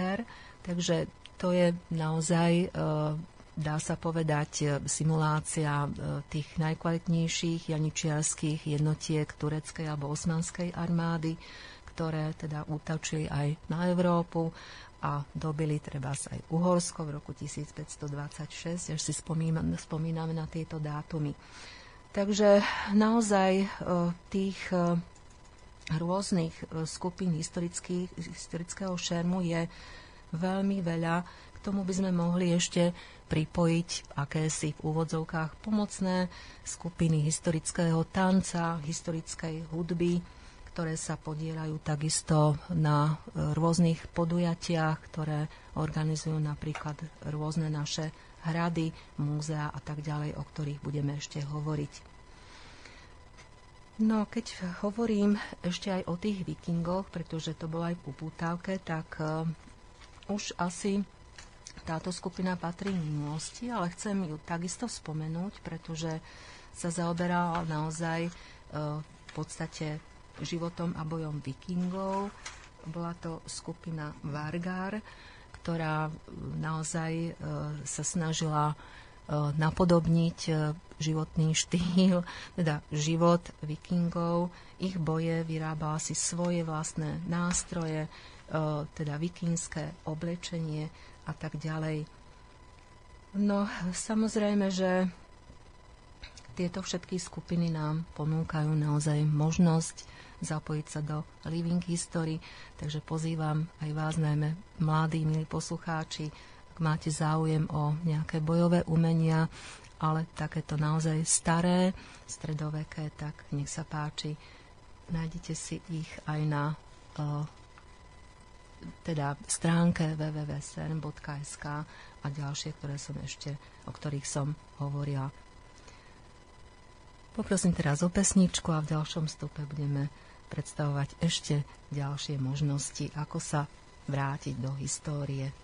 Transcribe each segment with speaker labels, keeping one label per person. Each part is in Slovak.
Speaker 1: ITER. Takže to je naozaj dá sa povedať, simulácia tých najkvalitnejších janičiarských jednotiek tureckej alebo osmanskej armády, ktoré teda útočili aj na Európu a dobili treba aj Uhorsko v roku 1526, až si spomíname, spomíname na tieto dátumy. Takže naozaj e, tých e, rôznych e, skupín historického šermu je veľmi veľa. K tomu by sme mohli ešte pripojiť akési v úvodzovkách pomocné skupiny historického tanca, historickej hudby, ktoré sa podielajú takisto na e, rôznych podujatiach, ktoré organizujú napríklad rôzne naše hrady, múzea a tak ďalej, o ktorých budeme ešte hovoriť. No, keď hovorím ešte aj o tých vikingoch, pretože to bolo aj v Pupútavke, tak uh, už asi táto skupina patrí minulosti, ale chcem ju takisto spomenúť, pretože sa zaoberala naozaj uh, v podstate životom a bojom vikingov. Bola to skupina Vargar, ktorá e, naozaj e, sa snažila napodobniť životný štýl, teda život vikingov. Ich boje vyrábala si svoje vlastné nástroje, teda vikingské oblečenie a tak ďalej. No, samozrejme, že tieto všetky skupiny nám ponúkajú naozaj možnosť zapojiť sa do Living History, takže pozývam aj vás, najmä mladí, milí poslucháči, ak máte záujem o nejaké bojové umenia, ale takéto naozaj staré, stredoveké, tak nech sa páči, nájdete si ich aj na uh, teda stránke www.cern.sk a ďalšie, ktoré som ešte, o ktorých som hovorila. Poprosím teraz o pesničku a v ďalšom stupe budeme predstavovať ešte ďalšie možnosti, ako sa vrátiť do histórie.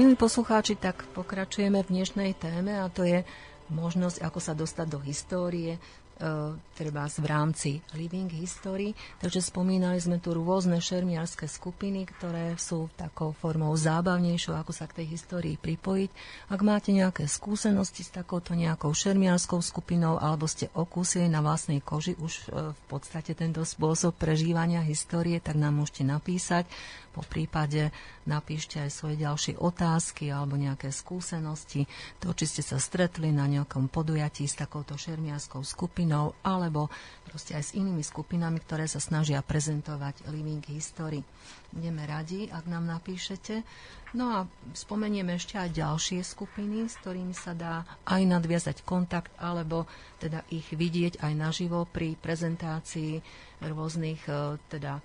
Speaker 1: Milí poslucháči, tak pokračujeme v dnešnej téme a to je možnosť, ako sa dostať do histórie, E, treba v rámci Living History. Takže spomínali sme tu rôzne šermiarské skupiny, ktoré sú takou formou zábavnejšou, ako sa k tej histórii pripojiť. Ak máte nejaké skúsenosti s takouto nejakou šermiarskou skupinou alebo ste okúsili na vlastnej koži už e, v podstate tento spôsob prežívania histórie, tak nám môžete napísať. Po prípade napíšte aj svoje ďalšie otázky alebo nejaké skúsenosti, to, či ste sa stretli na nejakom podujatí s takouto šermiarskou skupinou alebo proste aj s inými skupinami, ktoré sa snažia prezentovať Living History. Budeme radi, ak nám napíšete. No a spomenieme ešte aj ďalšie skupiny, s ktorými sa dá aj nadviazať kontakt, alebo teda ich vidieť aj naživo pri prezentácii rôznych e, teda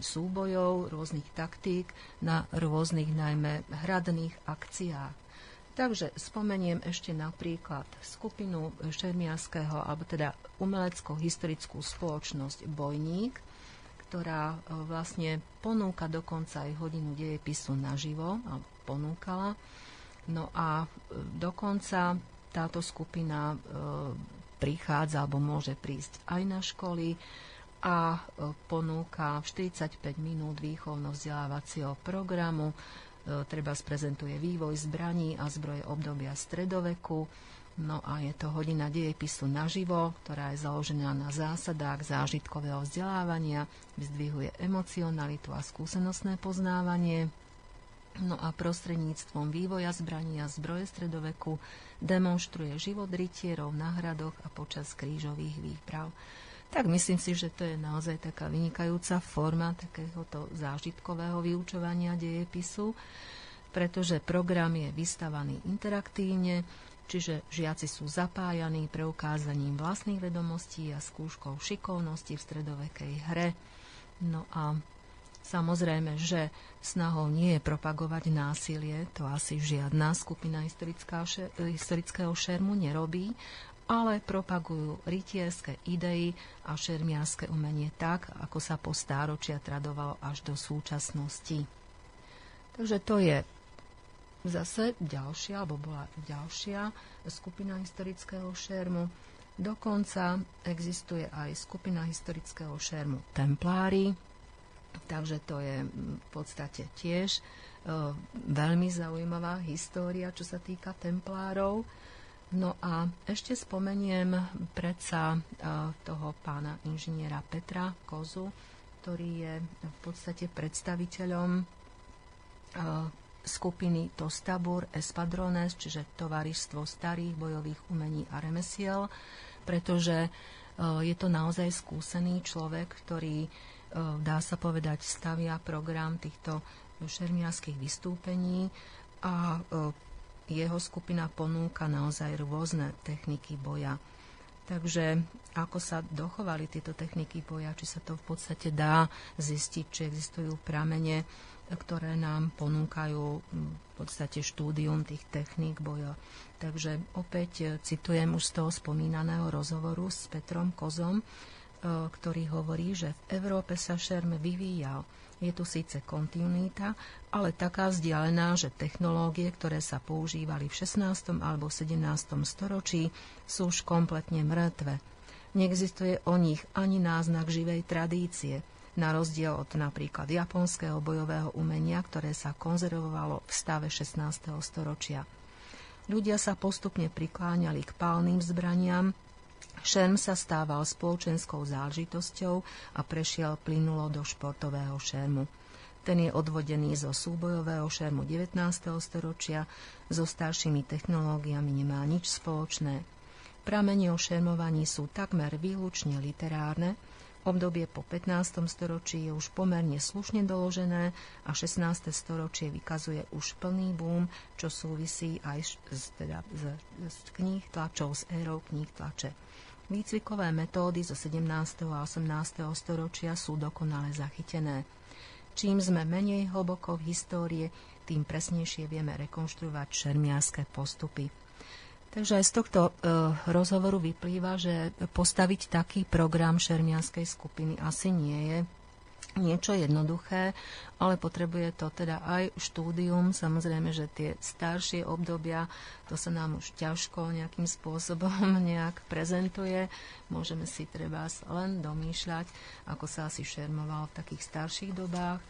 Speaker 1: súbojov, rôznych taktík na rôznych najmä hradných akciách. Takže spomeniem ešte napríklad skupinu Šermiaského, alebo teda umelecko-historickú spoločnosť Bojník, ktorá e, vlastne ponúka dokonca aj hodinu dejepisu naživo, a ponúkala. No a e, dokonca táto skupina prichádza alebo môže prísť aj na školy, a e, ponúka 45 minút výchovno-vzdelávacieho programu. E, treba sprezentuje vývoj zbraní a zbroje obdobia stredoveku. No a je to hodina dejepisu naživo, ktorá je založená na zásadách zážitkového vzdelávania, vyzdvihuje emocionalitu a skúsenostné poznávanie. No a prostredníctvom vývoja zbraní a zbroje stredoveku demonstruje život rytierov na hradoch a počas krížových výprav tak myslím si, že to je naozaj taká vynikajúca forma takéhoto zážitkového vyučovania dejepisu, pretože program je vystavaný interaktívne, čiže žiaci sú zapájaní preukázaním vlastných vedomostí a skúškou šikovnosti v stredovekej hre. No a Samozrejme, že snahou nie je propagovať násilie, to asi žiadna skupina historického šermu nerobí, ale propagujú rytierské idei a šermiarské umenie tak, ako sa po stáročia tradovalo až do súčasnosti. Takže to je zase ďalšia, alebo bola ďalšia skupina historického šermu. Dokonca existuje aj skupina historického šermu Templári, takže to je v podstate tiež e, veľmi zaujímavá história, čo sa týka Templárov. No a ešte spomeniem predsa e, toho pána inžiniera Petra Kozu, ktorý je v podstate predstaviteľom e, skupiny Tostabur Espadrones, čiže tovaristvo starých bojových umení a remesiel, pretože e, je to naozaj skúsený človek, ktorý, dá sa povedať, stavia program týchto šermiarských vystúpení a jeho skupina ponúka naozaj rôzne techniky boja. Takže ako sa dochovali tieto techniky boja, či sa to v podstate dá zistiť, či existujú pramene, ktoré nám ponúkajú v podstate štúdium tých techník boja. Takže opäť e, citujem už z toho spomínaného rozhovoru s Petrom Kozom, ktorý hovorí, že v Európe sa šerm vyvíjal je tu síce kontinuita, ale taká vzdialená, že technológie, ktoré sa používali v 16. alebo 17. storočí, sú už kompletne mŕtve. Neexistuje o nich ani náznak živej tradície, na rozdiel od napríklad japonského bojového umenia, ktoré sa konzervovalo v stave 16. storočia. Ľudia sa postupne prikláňali k pálnym zbraniam, Šerm sa stával spoločenskou záležitosťou a prešiel plynulo do športového šermu. Ten je odvodený zo súbojového šermu 19. storočia, so staršími technológiami nemá nič spoločné. Pramene o šermovaní sú takmer výlučne literárne, Obdobie po 15. storočí je už pomerne slušne doložené a 16. storočie vykazuje už plný boom, čo súvisí aj s, teda, s, s kníh tlačov, s érou kníh tlače. Výcvikové metódy zo 17. a 18. storočia sú dokonale zachytené. Čím sme menej hlboko v histórie, tým presnejšie vieme rekonštruovať šermiarské postupy. Takže aj z tohto e, rozhovoru vyplýva, že postaviť taký program šermianskej skupiny asi nie je niečo jednoduché, ale potrebuje to teda aj štúdium. Samozrejme, že tie staršie obdobia, to sa nám už ťažko nejakým spôsobom nejak prezentuje. Môžeme si treba len domýšľať, ako sa asi šermoval v takých starších dobách.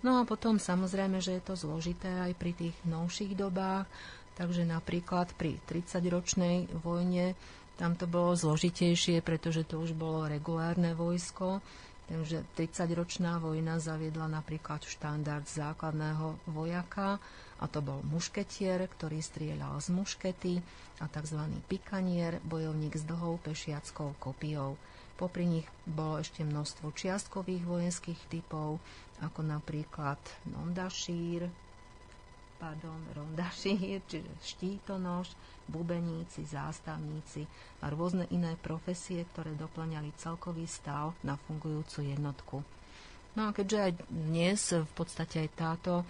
Speaker 1: No a potom samozrejme, že je to zložité aj pri tých novších dobách, takže napríklad pri 30-ročnej vojne tam to bolo zložitejšie, pretože to už bolo regulárne vojsko, takže 30-ročná vojna zaviedla napríklad štandard základného vojaka, a to bol mušketier, ktorý strieľal z muškety a tzv. pikanier, bojovník s dlhou pešiackou kopiou. Popri nich bolo ešte množstvo čiastkových vojenských typov, ako napríklad nondašír, pardon, rondašír, čiže štítonož, bubeníci, zástavníci a rôzne iné profesie, ktoré doplňali celkový stav na fungujúcu jednotku. No a keďže aj dnes v podstate aj táto e,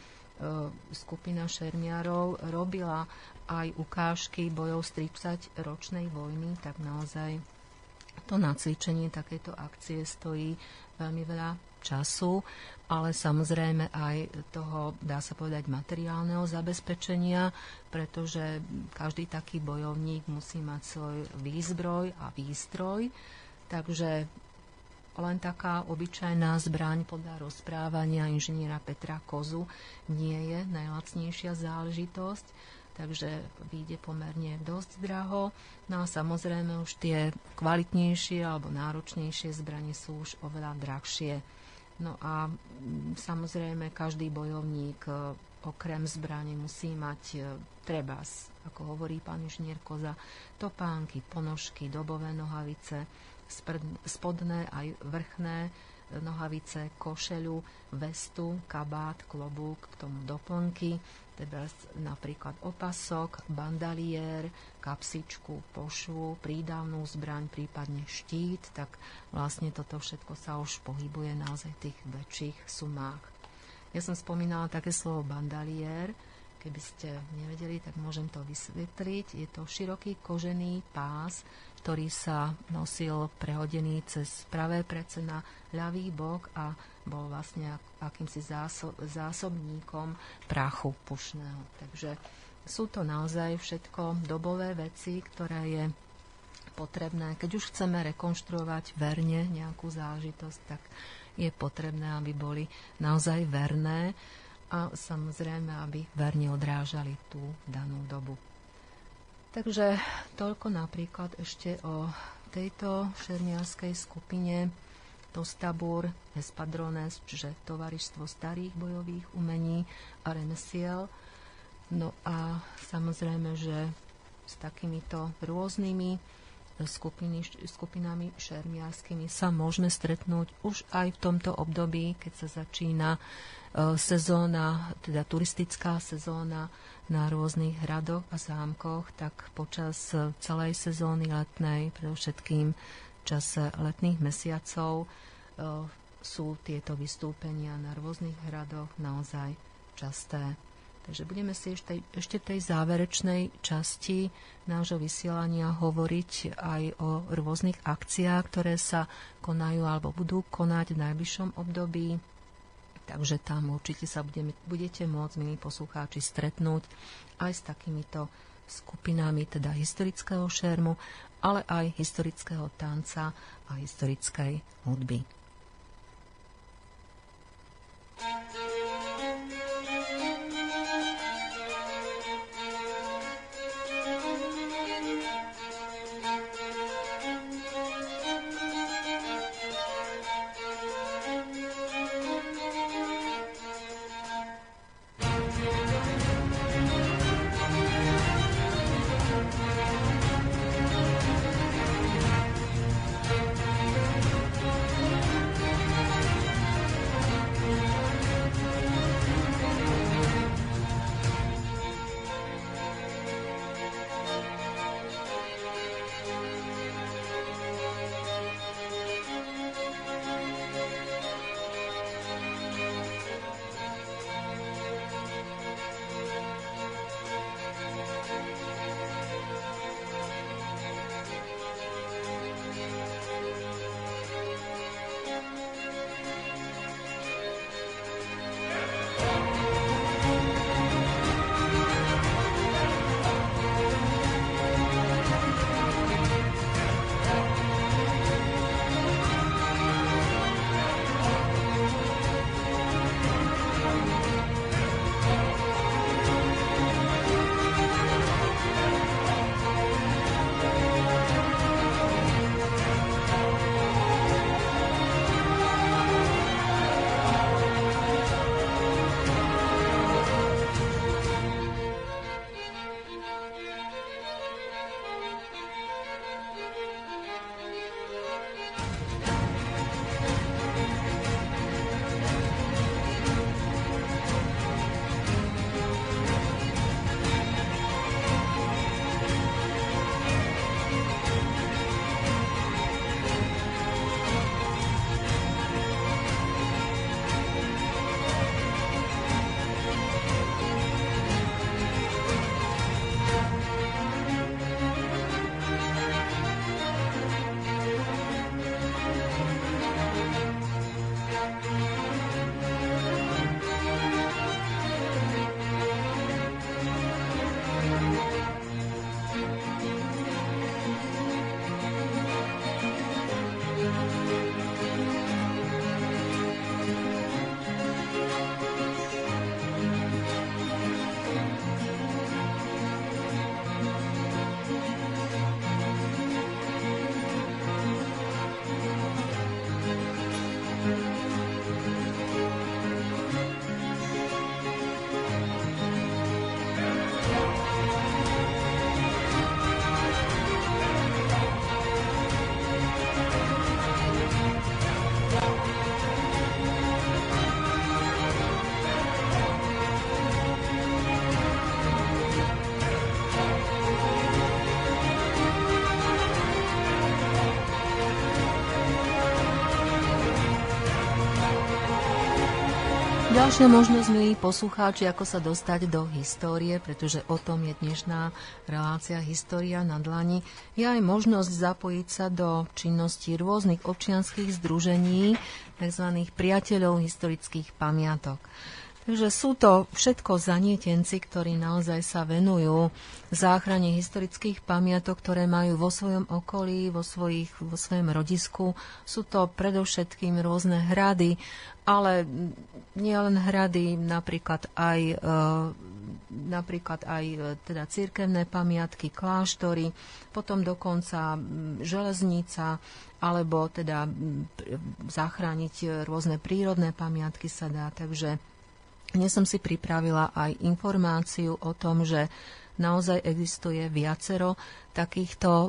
Speaker 1: skupina šermiarov robila aj ukážky bojov z 30 ročnej vojny, tak naozaj to nacvičenie takéto akcie stojí veľmi veľa času, ale samozrejme aj toho, dá sa povedať, materiálneho zabezpečenia, pretože každý taký bojovník musí mať svoj výzbroj a výstroj, takže len taká obyčajná zbraň podľa rozprávania inžiniera Petra Kozu nie je najlacnejšia záležitosť, takže vyjde pomerne dosť draho. No a samozrejme už tie kvalitnejšie alebo náročnejšie zbranie sú už oveľa drahšie. No a mm, samozrejme každý bojovník e, okrem zbraní musí mať e, trebas, ako hovorí pán inžinier Koza, topánky, ponožky, dobové nohavice, spodné aj vrchné nohavice, košelu, vestu, kabát, klobúk, k tomu doplnky, teda napríklad opasok, bandaliér, kapsičku, pošvu, prídavnú zbraň, prípadne štít, tak vlastne toto všetko sa už pohybuje naozaj v tých väčších sumách. Ja som spomínala také slovo bandaliér, keby ste nevedeli, tak môžem to vysvetliť. Je to široký kožený pás, ktorý sa nosil prehodený cez pravé prece na ľavý bok a bol vlastne akýmsi zásob, zásobníkom prachu pušného. Takže sú to naozaj všetko dobové veci, ktoré je potrebné. Keď už chceme rekonštruovať verne nejakú zážitosť, tak je potrebné, aby boli naozaj verné a samozrejme, aby verne odrážali tú danú dobu. Takže toľko napríklad ešte o tejto šermiarskej skupine Tostabur Espadrones, čiže Tovaristvo starých bojových umení a remesiel. No a samozrejme, že s takýmito rôznymi skupiny, skupinami šermiarskými sa môžeme stretnúť už aj v tomto období, keď sa začína e, sezóna, teda turistická sezóna na rôznych hradoch a zámkoch, tak počas celej sezóny letnej, predovšetkým čase letných mesiacov e, sú tieto vystúpenia na rôznych hradoch naozaj časté. Takže budeme si ešte, ešte v tej záverečnej časti nášho vysielania hovoriť aj o rôznych akciách, ktoré sa konajú alebo budú konať v najbližšom období. Takže tam určite sa budeme, budete môcť, milí poslucháči, stretnúť aj s takýmito skupinami, teda historického šermu, ale aj historického tanca a historickej hudby. Ďalšia možnosť, milí poslucháči, ako sa dostať do histórie, pretože o tom je dnešná relácia História na dlani, je aj možnosť zapojiť sa do činnosti rôznych občianských združení, tzv. priateľov historických pamiatok. Takže sú to všetko zanietenci, ktorí naozaj sa venujú záchrane historických pamiatok, ktoré majú vo svojom okolí, vo, svojich, vo svojom rodisku. Sú to predovšetkým rôzne hrady, ale nielen hrady, napríklad aj, e, napríklad aj e, teda církevné pamiatky, kláštory, potom dokonca železnica, alebo teda zachrániť rôzne prírodné pamiatky sa dá. Takže dnes som si pripravila aj informáciu o tom, že naozaj existuje viacero takýchto e,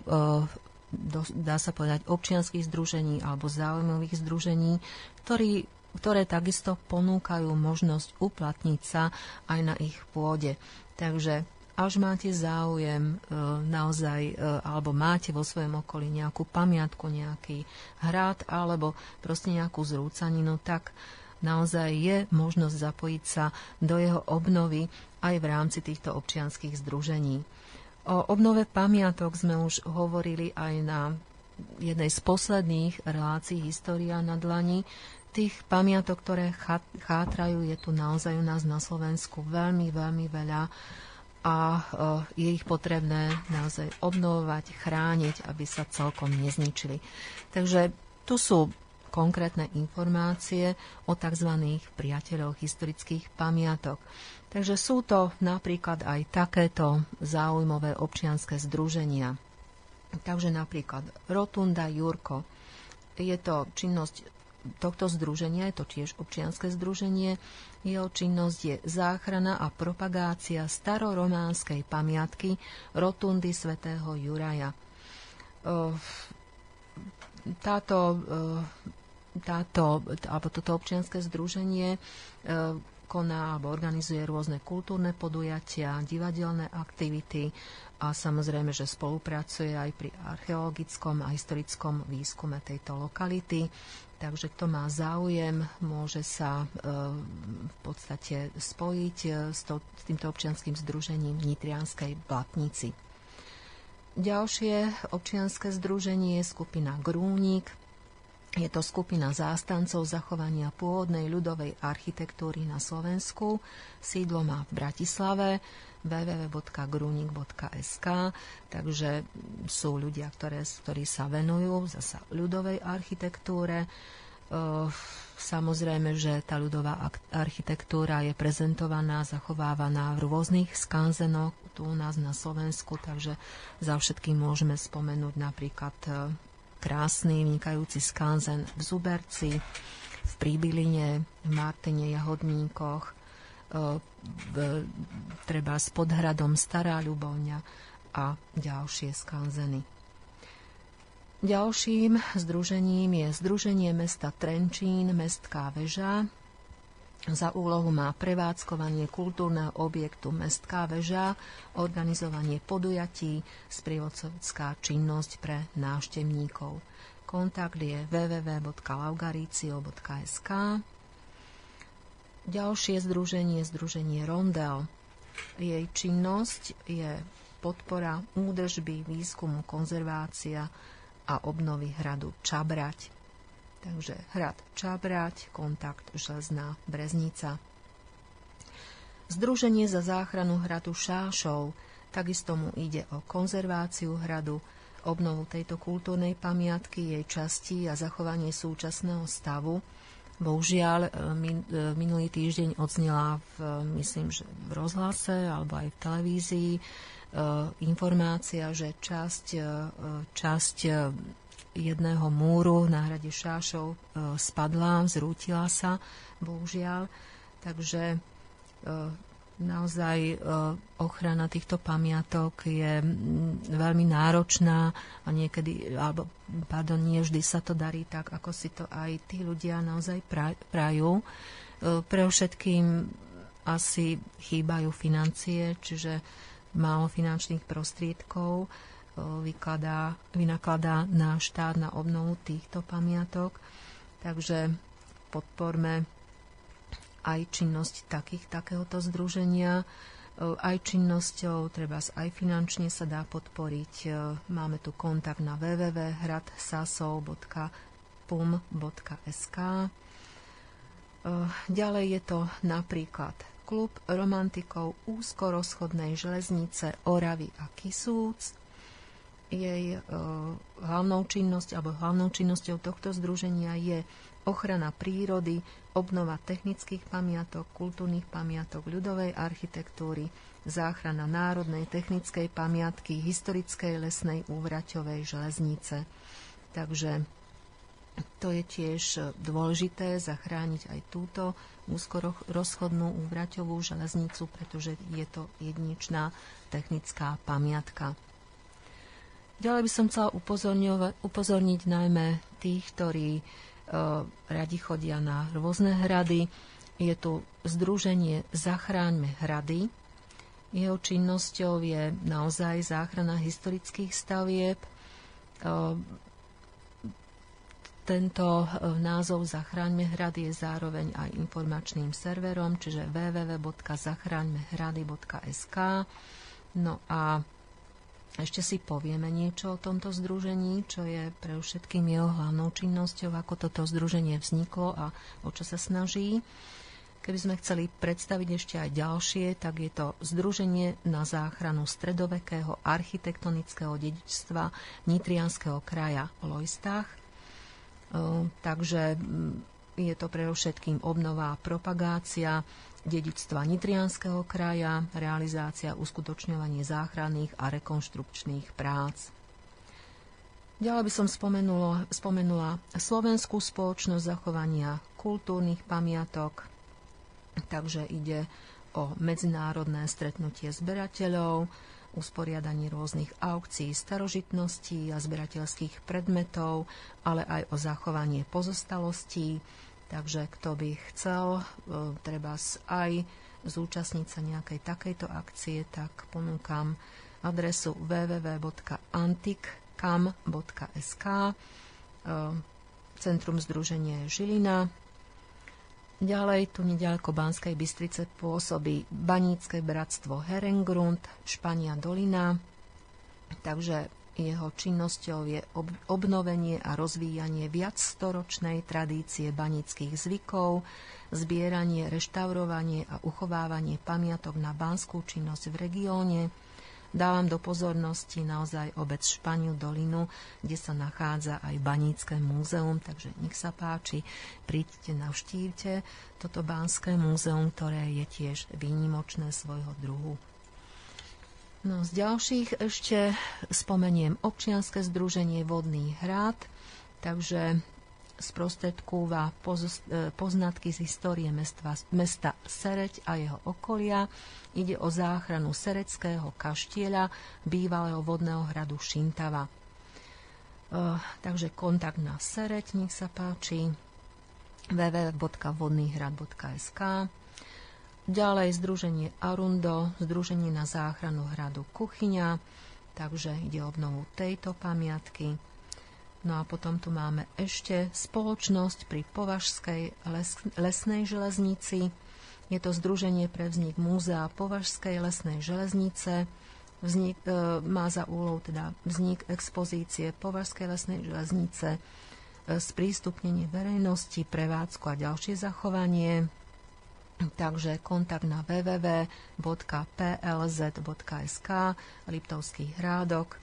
Speaker 1: dá sa povedať, občianských združení alebo záujmových združení, ktorí ktoré takisto ponúkajú možnosť uplatniť sa aj na ich pôde. Takže až máte záujem e, naozaj, e, alebo máte vo svojom okolí nejakú pamiatku, nejaký hrad, alebo proste nejakú zrúcaninu, tak naozaj je možnosť zapojiť sa do jeho obnovy aj v rámci týchto občianských združení. O obnove pamiatok sme už hovorili aj na jednej z posledných relácií História na dlani, tých pamiatok, ktoré chátrajú, je tu naozaj u nás na Slovensku veľmi, veľmi veľa a e, je ich potrebné naozaj obnovovať, chrániť, aby sa celkom nezničili. Takže tu sú konkrétne informácie o tzv. priateľoch historických pamiatok. Takže sú to napríklad aj takéto záujmové občianské združenia. Takže napríklad Rotunda Jurko. Je to činnosť tohto združenia, je to tiež občianske združenie, jeho činnosť je záchrana a propagácia starorománskej pamiatky rotundy svätého Juraja. Táto, táto, alebo toto občianske združenie koná alebo organizuje rôzne kultúrne podujatia, divadelné aktivity a samozrejme, že spolupracuje aj pri archeologickom a historickom výskume tejto lokality. Takže kto má záujem, môže sa e, v podstate spojiť e, s, to, s týmto občianským združením v Nitrianskej Blatnici. Ďalšie občianske združenie je skupina Grúnik. Je to skupina zástancov zachovania pôvodnej ľudovej architektúry na Slovensku. Sídlo má v Bratislave www.grunik.sk takže sú ľudia, ktoré, ktorí sa venujú zasa ľudovej architektúre. Samozrejme, že tá ľudová architektúra je prezentovaná, zachovávaná v rôznych skanzenoch tu u nás na Slovensku, takže za všetkým môžeme spomenúť napríklad e, krásny, vynikajúci skanzen v Zuberci, v Príbyline, v Martine, Jahodníkoch, v, treba s podhradom Stará Ľubovňa a ďalšie skanzeny. Ďalším združením je Združenie mesta Trenčín, Mestská väža. Za úlohu má prevádzkovanie kultúrneho objektu Mestská väža, organizovanie podujatí, sprievodcovská činnosť pre návštevníkov. Kontakt je www.laugaricio.sk Ďalšie združenie, združenie Rondel. Jej činnosť je podpora údržby, výskumu, konzervácia a obnovy hradu Čabrať. Takže hrad Čabrať, kontakt Železná Breznica. Združenie za záchranu hradu Šášov, takisto mu ide o konzerváciu hradu, obnovu tejto kultúrnej pamiatky, jej časti a zachovanie súčasného stavu, Bohužiaľ, e, e, minulý týždeň odznela v, myslím, že v rozhlase alebo aj v televízii e, informácia, že časť, časť jedného múru na hrade Šášov spadla, zrútila sa, bohužiaľ. Takže naozaj e, ochrana týchto pamiatok je veľmi náročná a niekedy, alebo pardon, nie vždy sa to darí tak, ako si to aj tí ľudia naozaj prajú. E, pre všetkým asi chýbajú financie, čiže málo finančných prostriedkov e, vykladá, vynakladá na štát na obnovu týchto pamiatok. Takže podporme aj činnosť takých, takéhoto združenia, aj činnosťou, treba aj finančne sa dá podporiť. Máme tu kontakt na www.hradsasov.pum.sk Ďalej je to napríklad klub romantikov úzkorozchodnej železnice Oravy a Kisúc, jej e, hlavnou činnosť alebo hlavnou činnosťou tohto združenia je ochrana prírody, obnova technických pamiatok, kultúrnych pamiatok, ľudovej architektúry, záchrana národnej technickej pamiatky, historickej lesnej úvraťovej železnice. Takže to je tiež dôležité zachrániť aj túto úzko rozchodnú úvraťovú železnicu, pretože je to jedinečná technická pamiatka. Ďalej by som chcela upozorniť najmä tých, ktorí e, radi chodia na rôzne hrady. Je tu Združenie Zachráňme hrady. Jeho činnosťou je naozaj záchrana historických stavieb. E, tento e, názov Zachráňme hrady je zároveň aj informačným serverom, čiže www.zachráňmehrady.sk. No a ešte si povieme niečo o tomto združení, čo je pre všetkým jeho hlavnou činnosťou, ako toto združenie vzniklo a o čo sa snaží. Keby sme chceli predstaviť ešte aj ďalšie, tak je to Združenie na záchranu stredovekého architektonického dedičstva Nitrianského kraja Lojstách. Takže je to pre všetkým obnová propagácia dedičstva Nitrianského kraja, realizácia uskutočňovanie záchranných a rekonštrukčných prác. Ďalej by som spomenula, Slovenskú spoločnosť zachovania kultúrnych pamiatok, takže ide o medzinárodné stretnutie zberateľov, usporiadanie rôznych aukcií starožitností a zberateľských predmetov, ale aj o zachovanie pozostalostí, Takže kto by chcel, e, treba aj zúčastniť sa nejakej takejto akcie, tak ponúkam adresu www.antikkam.sk e, Centrum združenie Žilina. Ďalej tu nedaleko Banskej Bystrice pôsobí Banícke bratstvo Herengrund, Špania Dolina. Takže jeho činnosťou je obnovenie a rozvíjanie viacstoročnej tradície banických zvykov, zbieranie, reštaurovanie a uchovávanie pamiatok na banskú činnosť v regióne. Dávam do pozornosti naozaj obec Španiu dolinu, kde sa nachádza aj Banícke múzeum, takže nech sa páči, príďte, navštívte toto Banské múzeum, ktoré je tiež výnimočné svojho druhu. No, z ďalších ešte spomeniem občianske združenie Vodný hrad, takže sprostredkúva e, poznatky z histórie mesta, mesta Sereď a jeho okolia. Ide o záchranu Sereckého kaštieľa, bývalého vodného hradu Šintava. E, takže kontakt na Sereď, nech sa páči www.vodnýhrad.sk Ďalej Združenie Arundo, Združenie na záchranu hradu Kuchyňa, takže ide obnovu tejto pamiatky. No a potom tu máme ešte spoločnosť pri Považskej les, lesnej železnici. Je to Združenie pre vznik múzea Považskej lesnej železnice. Vznik, e, má za úlohu teda vznik expozície Považskej lesnej železnice, e, sprístupnenie verejnosti, prevádzku a ďalšie zachovanie Takže kontakt na www.plz.sk Liptovský hrádok.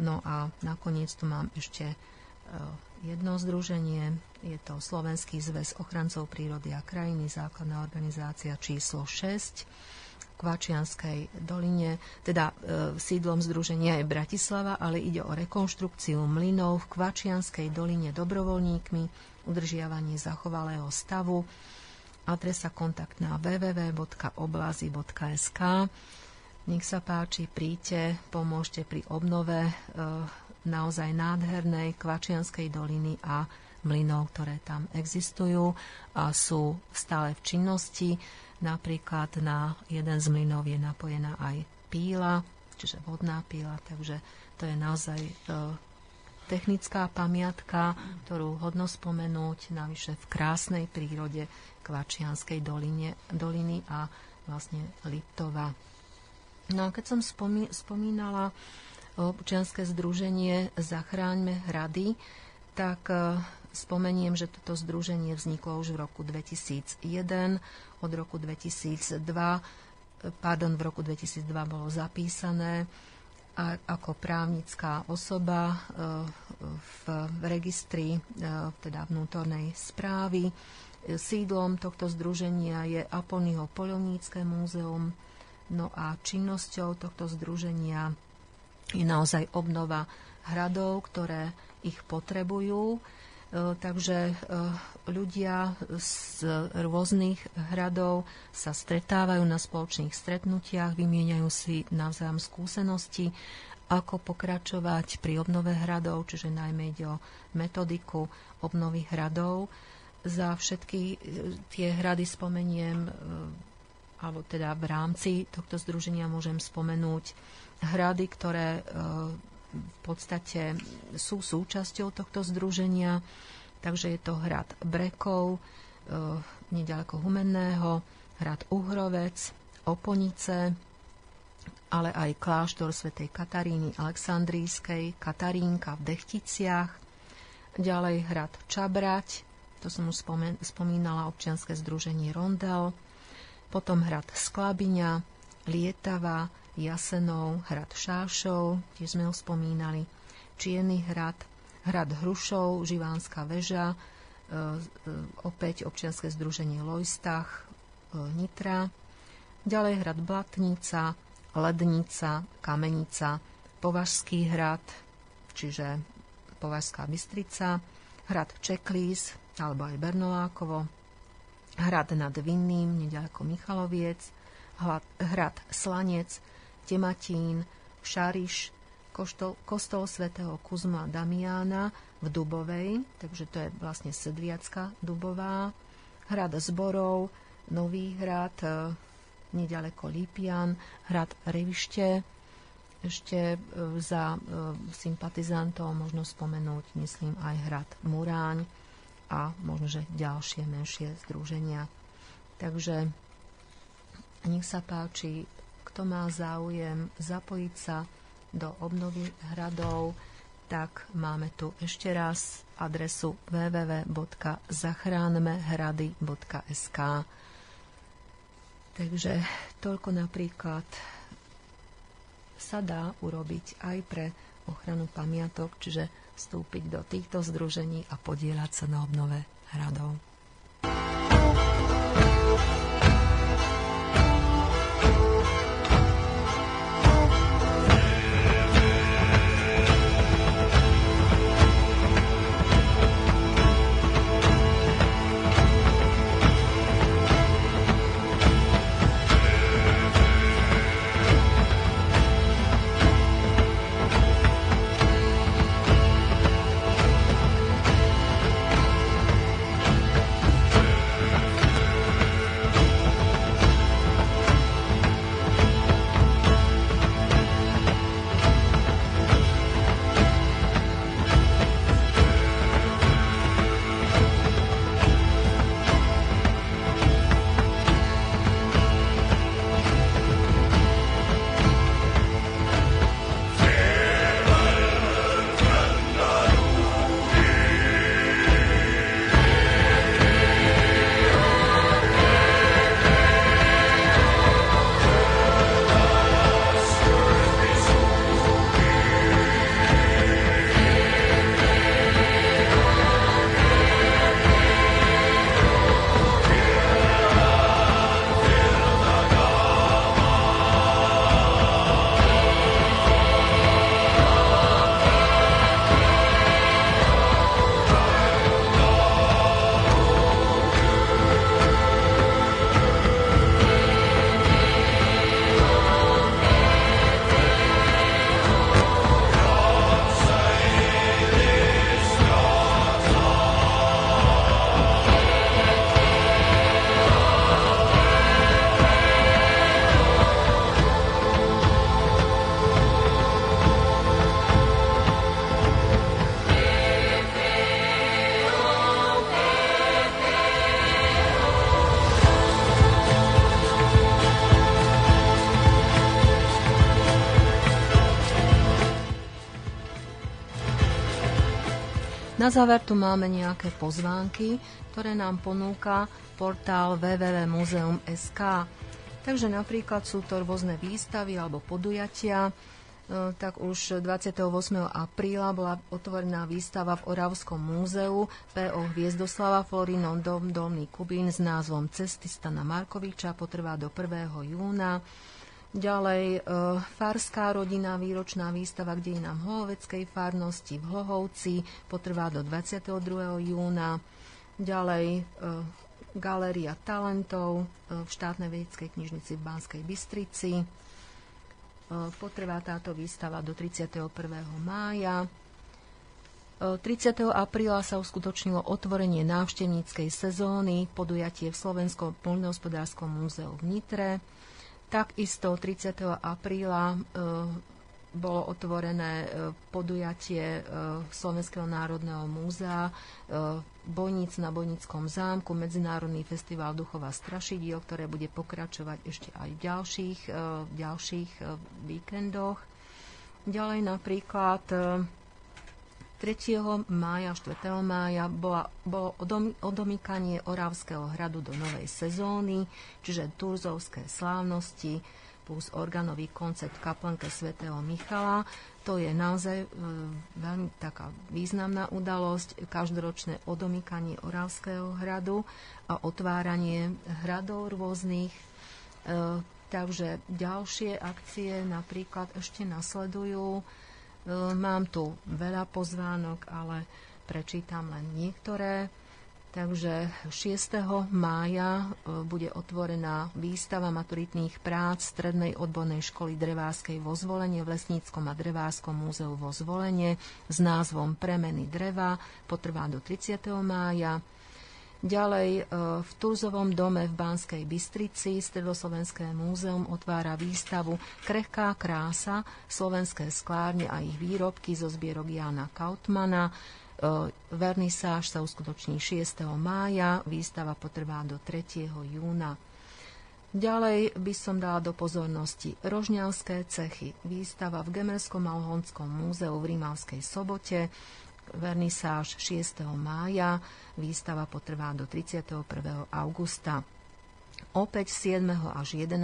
Speaker 1: No a nakoniec tu mám ešte e, jedno združenie, je to Slovenský zväz ochrancov prírody a krajiny, základná organizácia číslo 6 v Kvačianskej doline, teda e, sídlom združenia je Bratislava, ale ide o rekonštrukciu mlynov v Kvačianskej doline dobrovoľníkmi, udržiavanie zachovalého stavu, adresa kontaktná www.oblazy.sk. Nech sa páči, príďte, pomôžte pri obnove e, naozaj nádhernej Kvačianskej doliny a mlynov, ktoré tam existujú a sú stále v činnosti. Napríklad na jeden z mlynov je napojená aj píla, čiže vodná píla, takže to je naozaj e, technická pamiatka, ktorú hodno spomenúť, navyše v krásnej prírode Kvačianskej doline, doliny a vlastne Liptova. No a keď som spomí, spomínala občianske združenie Zachráňme hrady, tak e, spomeniem, že toto združenie vzniklo už v roku 2001. Od roku 2002, pardon, v roku 2002 bolo zapísané a ako právnická osoba e, v registri e, teda vnútornej správy. Sídlom tohto združenia je Apolního poľovnícke múzeum, no a činnosťou tohto združenia je naozaj obnova hradov, ktoré ich potrebujú. E, takže ľudia z rôznych hradov sa stretávajú na spoločných stretnutiach, vymieňajú si navzájom skúsenosti, ako pokračovať pri obnove hradov, čiže najmä ide o metodiku obnovy hradov. Za všetky e, tie hrady spomeniem, e, alebo teda v rámci tohto združenia môžem spomenúť hrady, ktoré e, v podstate sú súčasťou tohto združenia. Takže je to hrad Brekov, nedaleko Humenného, hrad Uhrovec, Oponice, ale aj kláštor svätej Kataríny Aleksandrískej, Katarínka v Dechticiach, ďalej hrad Čabrať, to som už spomen- spomínala, občianske združenie Rondel, potom hrad Sklabiňa, Lietava, Jasenov, hrad Šášov, tiež sme ho spomínali, Čierny hrad, hrad Hrušov, Živánska väža, e, e, opäť občianske združenie Lojstach, e, Nitra, ďalej hrad Blatnica, Lednica, Kamenica, Považský hrad, čiže Považská Bystrica, hrad Čeklís, alebo aj Bernolákovo, hrad nad Vinným, nedaleko Michaloviec, hrad Slanec, Tematín, Šariš, kostol, kostol svätého Kuzma Damiána v Dubovej, takže to je vlastne sedliacka Dubová, hrad Zborov, Nový hrad, e, nedaleko Lípian, hrad Revište, ešte e, za e, sympatizantov možno spomenúť, myslím, aj hrad Muráň, a možno, že ďalšie menšie združenia. Takže nech sa páči, kto má záujem zapojiť sa do obnovy hradov, tak máme tu ešte raz adresu www.zachránmehrady.sk Takže toľko napríklad sa dá urobiť aj pre ochranu pamiatok, čiže vstúpiť do týchto združení a podielať sa na obnove hradov. Na záver tu máme nejaké pozvánky, ktoré nám ponúka portál www.muzeum.sk. Takže napríklad sú to rôzne výstavy alebo podujatia, e, tak už 28. apríla bola otvorená výstava v Oravskom múzeu P.O. Hviezdoslava Florinon Dom Dolný Kubín s názvom Cesty Stana Markoviča potrvá do 1. júna. Ďalej e, Farská rodina, výročná výstava k dejinám Hlohoveckej farnosti v Hlohovci potrvá do 22. júna. Ďalej e, Galéria talentov e, v štátnej vedeckej knižnici v Banskej Bystrici. Potrvá táto výstava do 31. mája. 30. E, apríla sa uskutočnilo otvorenie návštevníckej sezóny, podujatie v Slovenskom poľnohospodárskom múzeu v Nitre. Takisto 30. apríla bolo otvorené podujatie Slovenského národného múzea Bojnic na Bojnickom zámku, Medzinárodný festival duchova strašidiel, ktoré bude pokračovať ešte aj v ďalších, e, v ďalších e, víkendoch. Ďalej napríklad 3. E, mája, 4. mája bola, bolo odomykanie Oravského hradu do novej sezóny, čiže turzovské slávnosti, plus organový koncert kaplnke svätého Michala. To je naozaj e, veľmi taká významná udalosť, každoročné odomykanie Oravského hradu a otváranie hradov rôznych. E, takže ďalšie akcie napríklad ešte nasledujú. E, mám tu veľa pozvánok, ale prečítam len niektoré. Takže 6. mája e, bude otvorená výstava maturitných prác Strednej odbornej školy Dreváskej vo Zvolenie v Lesníckom a Drevárskom múzeu vo Zvolenie s názvom Premeny dreva. Potrvá do 30. mája. Ďalej e, v Turzovom dome v Banskej Bystrici Stredoslovenské múzeum otvára výstavu Krehká krása, slovenské sklárne a ich výrobky zo zbierok Jana Kautmana E, vernisáž sa uskutoční 6. mája, výstava potrvá do 3. júna. Ďalej by som dala do pozornosti Rožňavské cechy, výstava v Gemerskom Alhonskom múzeu v Rímavskej sobote, vernisáž 6. mája, výstava potrvá do 31. augusta. Opäť 7. až 11.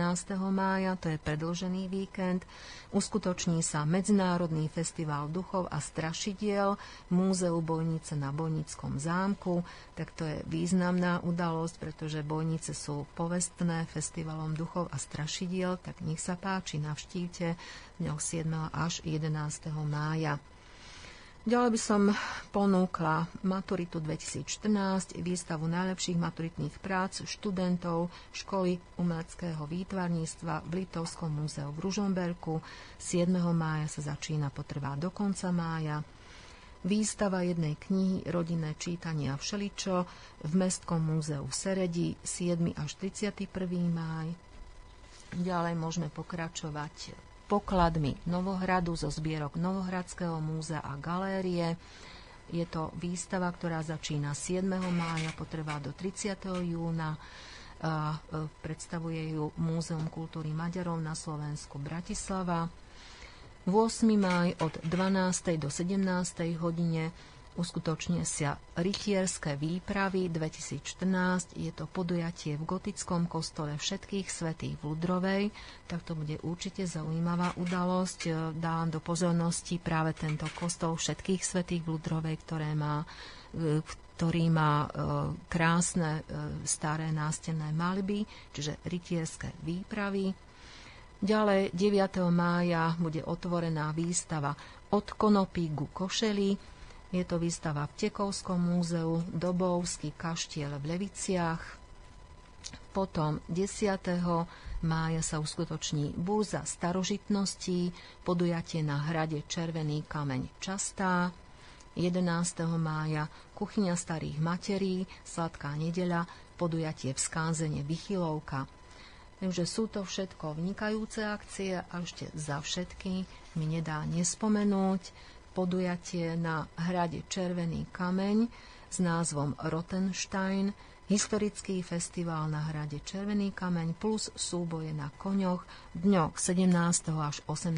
Speaker 1: mája, to je predlžený víkend, uskutoční sa Medzinárodný festival duchov a strašidiel v Múzeu Bojnice na Bojnickom zámku. Tak to je významná udalosť, pretože Bojnice sú povestné festivalom duchov a strašidiel, tak nech sa páči, navštívte dňoch 7. až 11. mája. Ďalej by som ponúkla maturitu 2014, výstavu najlepších maturitných prác študentov školy umeleckého výtvarníctva v Litovskom múzeu v Ružomberku. 7. mája sa začína, potrvá do konca mája. Výstava jednej knihy Rodinné čítania všeličo v Mestskom múzeu v Seredi 7. až 31. máj. Ďalej môžeme pokračovať pokladmi Novohradu zo zbierok Novohradského múzea a galérie. Je to výstava, ktorá začína 7. mája, potrvá do 30. júna. A e, predstavuje ju Múzeum kultúry Maďarov na Slovensku Bratislava. 8. máj od 12. do 17. hodine uskutočne sa rytierské výpravy 2014. Je to podujatie v gotickom kostole všetkých svetých v Ludrovej, tak to bude určite zaujímavá udalosť. E, dám do pozornosti práve tento kostol všetkých svetých v Ludrovej, ktoré má, e, ktorý má e, krásne staré nástenné malby, čiže rytierské výpravy. Ďalej 9. mája bude otvorená výstava od konopí ku košeli, je to výstava v Tekovskom múzeu, Dobovský kaštiel v Leviciach. Potom 10. mája sa uskutoční burza starožitností, podujatie na hrade Červený kameň Častá. 11. mája kuchyňa starých materí, sladká nedeľa, podujatie v skánzene Vychylovka. Takže sú to všetko vnikajúce akcie a ešte za všetky mi nedá nespomenúť podujatie na hrade Červený kameň s názvom Rottenstein, historický festival na hrade Červený kameň plus súboje na koňoch dňoch 17. až 18.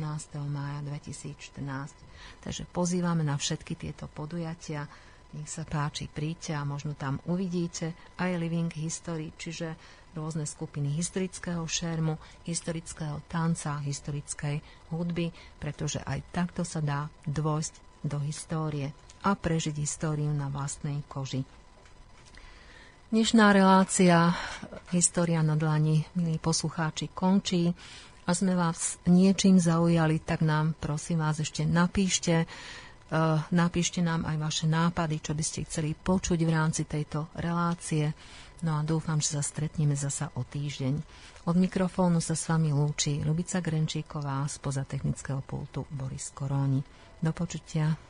Speaker 1: mája 2014. Takže pozývame na všetky tieto podujatia nech sa páči, príďte a možno tam uvidíte aj Living History, čiže rôzne skupiny historického šermu, historického tanca, historickej hudby, pretože aj takto sa dá dôjsť do histórie a prežiť históriu na vlastnej koži. Dnešná relácia História na dlani, milí poslucháči, končí a sme vás niečím zaujali, tak nám prosím vás ešte napíšte, uh, napíšte nám aj vaše nápady, čo by ste chceli počuť v rámci tejto relácie. No a dúfam, že sa stretneme zasa o týždeň. Od mikrofónu sa s vami lúči Lubica Grenčíková, spoza technického pultu Boris Koróni. Do počutia.